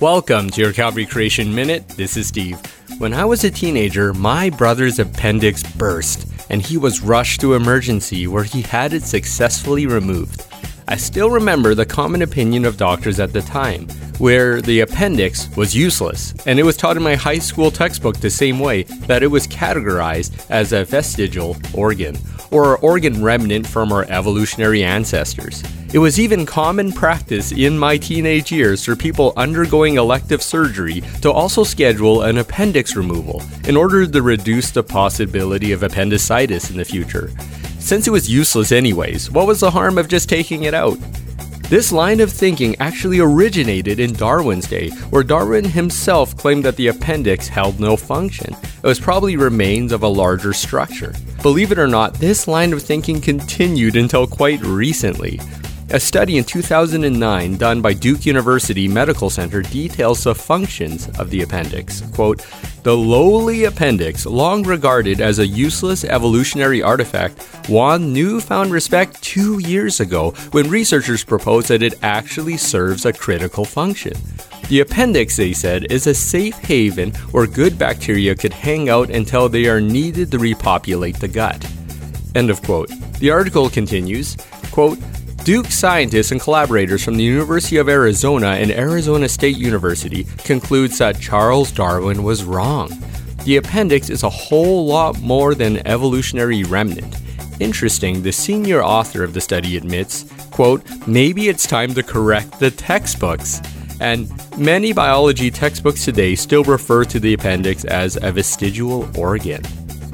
Welcome to your Calvary Creation Minute. This is Steve. When I was a teenager, my brother's appendix burst, and he was rushed to emergency where he had it successfully removed. I still remember the common opinion of doctors at the time, where the appendix was useless, and it was taught in my high school textbook the same way that it was categorized as a vestigial organ, or an organ remnant from our evolutionary ancestors. It was even common practice in my teenage years for people undergoing elective surgery to also schedule an appendix removal in order to reduce the possibility of appendicitis in the future. Since it was useless anyways, what was the harm of just taking it out? This line of thinking actually originated in Darwin's day, where Darwin himself claimed that the appendix held no function. It was probably remains of a larger structure. Believe it or not, this line of thinking continued until quite recently. A study in 2009 done by Duke University Medical Center details the functions of the appendix. Quote, the lowly appendix, long regarded as a useless evolutionary artifact, won newfound respect two years ago when researchers proposed that it actually serves a critical function. The appendix, they said, is a safe haven where good bacteria could hang out until they are needed to repopulate the gut. End of quote. The article continues, quote, Duke scientists and collaborators from the University of Arizona and Arizona State University concludes that Charles Darwin was wrong. The appendix is a whole lot more than evolutionary remnant. Interesting, the senior author of the study admits, quote, maybe it's time to correct the textbooks. And many biology textbooks today still refer to the appendix as a vestigial organ.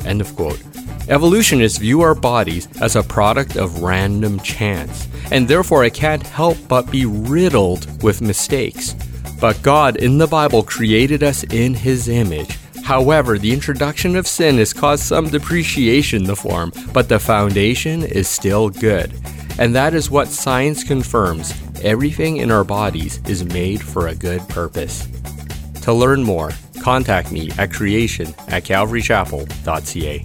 End of quote. Evolutionists view our bodies as a product of random chance, and therefore it can't help but be riddled with mistakes. But God in the Bible created us in His image. However, the introduction of sin has caused some depreciation in the form, but the foundation is still good. And that is what science confirms everything in our bodies is made for a good purpose. To learn more, contact me at creation at calvarychapel.ca.